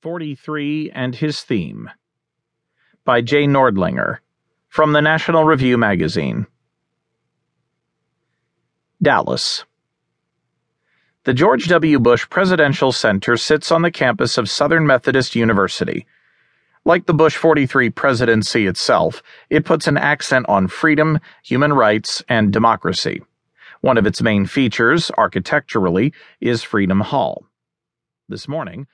43 and His Theme by Jay Nordlinger from the National Review Magazine. Dallas. The George W. Bush Presidential Center sits on the campus of Southern Methodist University. Like the Bush 43 presidency itself, it puts an accent on freedom, human rights, and democracy. One of its main features, architecturally, is Freedom Hall. This morning,